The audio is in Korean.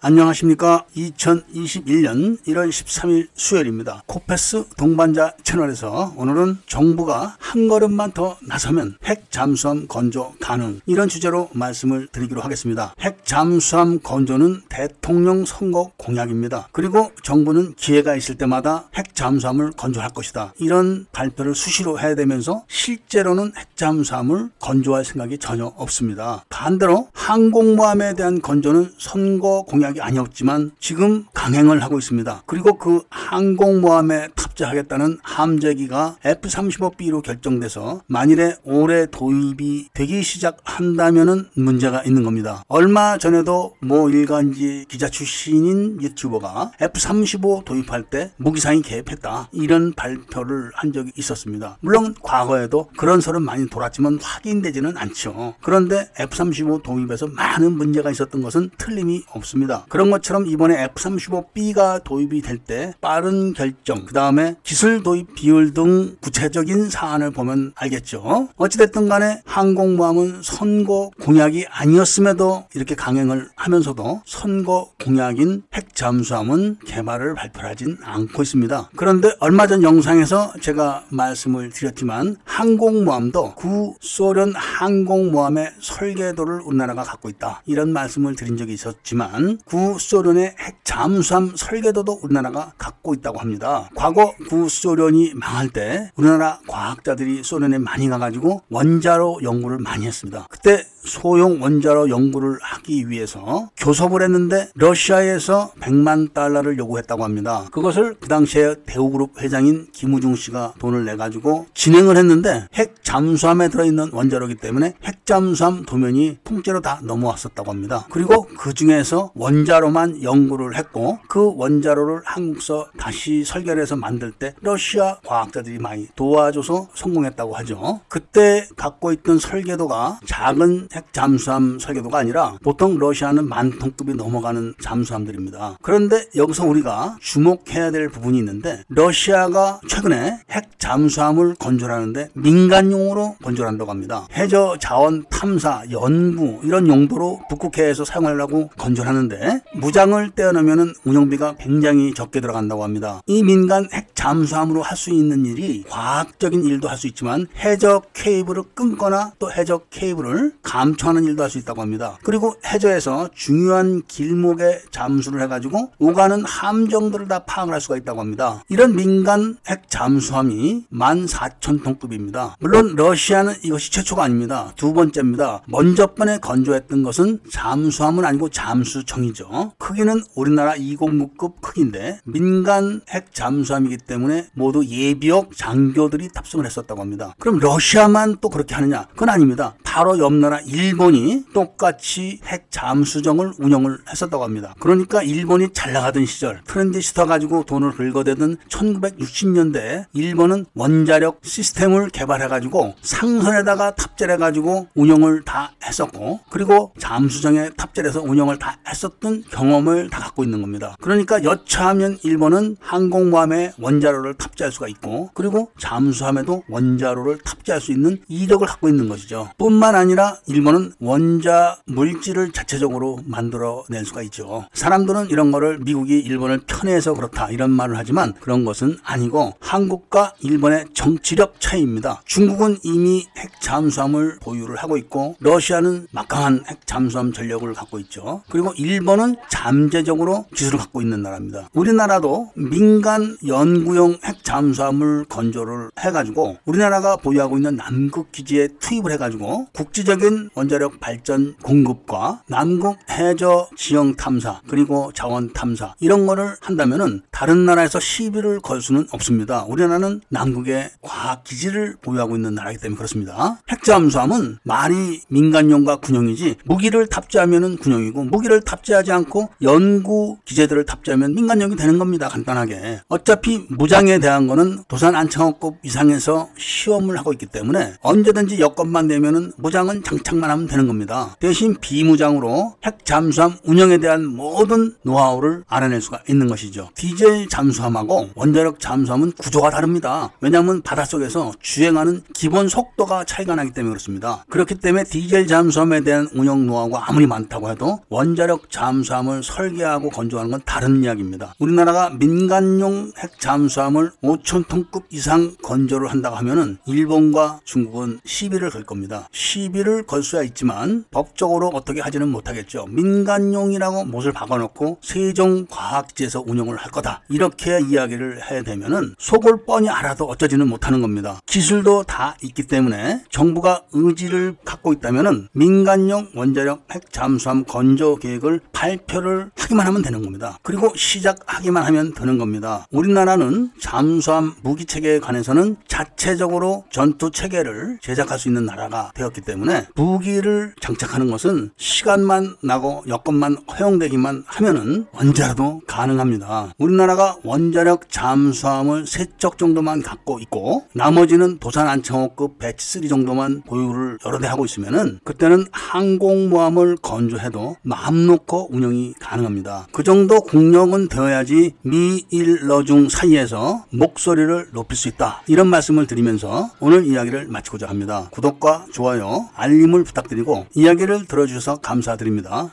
안녕하십니까. 2021년 1월 13일 수요일입니다. 코페스 동반자 채널에서 오늘은 정부가 한 걸음만 더 나서면 핵 잠수함 건조 가능 이런 주제로 말씀을 드리기로 하겠습니다. 핵 잠수함 건조는 대통령 선거 공약입니다. 그리고 정부는 기회가 있을 때마다 핵 잠수함을 건조할 것이다. 이런 발표를 수시로 해야 되면서 실제로는 핵 잠수함을 건조할 생각이 전혀 없습니다. 반대로 항공모함에 대한 건조는 선거 공약 공약이 아니었지만 지금 강행을 하고 있습니다. 그리고 그 항공모함에 탑재하겠다는 함재기가 F-35B로 결정돼서 만일에 올해 도입이 되기 시작한다면 문제가 있는 겁니다. 얼마 전에도 모 일간지 기자 출신인 유튜버가 F-35 도입할 때 무기상이 개입했다 이런 발표를 한 적이 있었습니다. 물론 과거에도 그런 설은 많이 돌았지만 확인되지는 않죠. 그런데 F-35 도입에서 많은 문제가 있었던 것은 틀림이 없습니다. 그런 것처럼 이번에 F-35B가 도입이 될 때 빠른 결정, 그 다음에 기술 도입 비율 등 구체적인 사안을 보면 알겠죠. 어찌됐든 간에 항공모함은 선거 공약이 아니었음에도 이렇게 강행을 하면서도 선거 공약인 핵잠수함은 개발을 발표하진 않고 있습니다. 그런데 얼마 전 영상에서 제가 말씀을 드렸지만 항공모함도 구소련 항공모함의 설계도를 우리나라가 갖고 있다. 이런 말씀을 드린 적이 있었지만 구소련의 핵 잠수함 설계도도 우리나라가 갖고 있다고 합니다. 과거 구소련이 망할 때 우리나라 과학자들이 소련에 많이 가가지고 원자로 연구를 많이 했습니다. 그때 소형 원자로 연구를 하기 위해서 교섭을 했는데 러시아에서 100만 달러를 요구했다고 합니다. 그것을 그 당시에 대우그룹 회장인 김우중 씨가 돈을 내가지고 진행을 했는데 핵 잠수함에 들어있는 원자로기 때문에 핵 잠수함 도면이 통째로 다 넘어왔었다고 합니다. 그리고 그 중에서 원자로만 연구를 했고 그 원자로를 한국서 다시 설계를 해서 만들 때 러시아 과학자들이 많이 도와줘서 성공했다고 하죠. 그때 갖고 있던 설계도가 작은 핵 잠수함 설계도가 아니라 보통 러시아는 만 톤급이 넘어가는 잠수함들입니다. 그런데 여기서 우리가 주목해야 될 부분이 있는데 러시아가 최근에 핵 잠수함을 건조하는데 민간용으로 건조한다고 합니다. 해저 자원 탐사, 연구 이런 용도로 북극해에서 사용하려고 건조하는데 무장을 떼어놓으면 운영비가 굉장히 적게 들어간다고 합니다. 이 민간 핵 잠수함으로 할 수 있는 일이 과학적인 일도 할 수 있지만 해적 케이블을 끊거나 또 해적 케이블을 감 초하는 일도 할 수 있다고 합니다. 그리고 해저에서 중요한 길목에 잠수를 해가지고 오가는 함정들을 다 파악을 할 수가 있다고 합니다. 이런 민간 핵 잠수함이 14,000톤급입니다. 물론 러시아는 이것이 최초가 아닙니다. 두 번째입니다. 먼저 번에 건조했던 것은 잠수함은 아니고 잠수정이죠. 크기는 우리나라 209급 크기인데 민간 핵 잠수함이기 때문에 모두 예비역 장교들이 탑승을 했었다고 합니다. 그럼 러시아만 또 그렇게 하느냐? 그건 아닙니다. 바로 옆 나라 일본이 똑같이 핵 잠수정을 운영을 했었다고 합니다. 그러니까 일본이 잘 나가던 시절 트렌디스터 가지고 돈을 긁어대던 1960년대 일본은 원자력 시스템을 개발해가지고 상선에다가 탑재를 해가지고 운영을 다 했었고 그리고 잠수정에 탑재를 해서 운영을 다 했었던 경험을 다 갖고 있는 겁니다. 그러니까 여차하면 일본은 항공모함에 원자로를 탑재할 수가 있고 그리고 잠수함에도 원자로를 탑재할 수 있는 이력을 갖고 있는 것이죠. 뿐만 아니라 일 본은 원자 물질을 자체적으로 만들어낼 수가 있죠. 사람들은 이런 거를 미국이 일본을 편애해서 그렇다 이런 말을 하지만 그런 것은 아니고 한국과 일본의 정치력 차이입니다. 중국은 이미 핵 잠수함을 보유를 하고 있고 러시아는 막강한 핵 잠수함 전력을 갖고 있죠. 그리고 일본은 잠재적으로 기술을 갖고 있는 나라입니다. 우리나라도 민간 연구용 핵 잠수함을 건조를 해가지고 우리나라가 보유하고 있는 남극 기지에 투입을 해가지고 국지적인 원자력 발전 공급과 남극 해저 지형 탐사 그리고 자원 탐사 이런 거를 한다면은 다른 나라에서 시비를 걸 수는 없습니다. 우리나라는 남극의 과학 기지를 보유하고 있는 나라이기 때문에 그렇습니다. 핵잠수함은 말이 민간용과 군용이지 무기를 탑재하면은 군용이고 무기를 탑재하지 않고 연구 기재들을 탑재하면 민간용이 되는 겁니다. 간단하게. 어차피 무장에 대한 거는 도산 안창호급 이상에서 시험을 하고 있기 때문에 언제든지 여건만 되면은 무장은 장착 선택만 하면 되는 겁니다. 대신 비무장으로 핵 잠수함 운영에 대한 모든 노하우를 알아낼 수가 있는 것이죠. 디젤 잠수함하고 원자력 잠수함은 구조가 다릅니다. 왜냐하면 바닷속에서 주행하는 기본 속도가 차이가 나기 때문에 그렇습니다. 그렇기 때문에 디젤 잠수함에 대한 운영 노하우가 아무리 많다고 해도 원자력 잠수함을 설계하고 건조하는 건 다른 이야기입니다. 우리나라가 민간용 핵 잠수함을 5천 톤급 이상 건조를 한다고 하면은 일본과 중국은 시비를 걸 겁니다. 시비를 걸 수야 있지만 법적으로 어떻게 하지는 못하겠죠. 민간용이라고 못을 박아놓고 세종과학기지에서 운영을 할 거다. 이렇게 이야기를 해야 되면은 속을 뻔히 알아도 어쩌지는 못하는 겁니다. 기술도 다 있기 때문에 정부가 의지를 갖고 있다면은 민간용 원자력 핵 잠수함 건조 계획을 발표를 하기만 하면 되는 겁니다. 그리고 시작하기만 하면 되는 겁니다. 우리나라는 잠수함 무기 체계에 관해서는 자체적으로 전투 체계를 제작할 수 있는 나라가 되었기 때문에 무기를 장착하는 것은 시간만 나고 여건만 허용되기만 하면은 언제라도 가능합니다. 우리나라가 원자력 잠수함을 세척 정도만 갖고 있고 나머지는 도산 안창호급 배치 3 정도만 보유를 여러 대 하고 있으면은 그때는 항공모함을 건조해도 마음 놓고 운영이 가능합니다. 그 정도 국력은 되어야지 미일 러중 사이에서 목소리를 높일 수 있다. 이런 말씀을 드리면서 오늘 이야기를 마치고자 합니다. 구독과 좋아요, 알림을 부탁드리고 이야기를 들어주셔서 감사드립니다.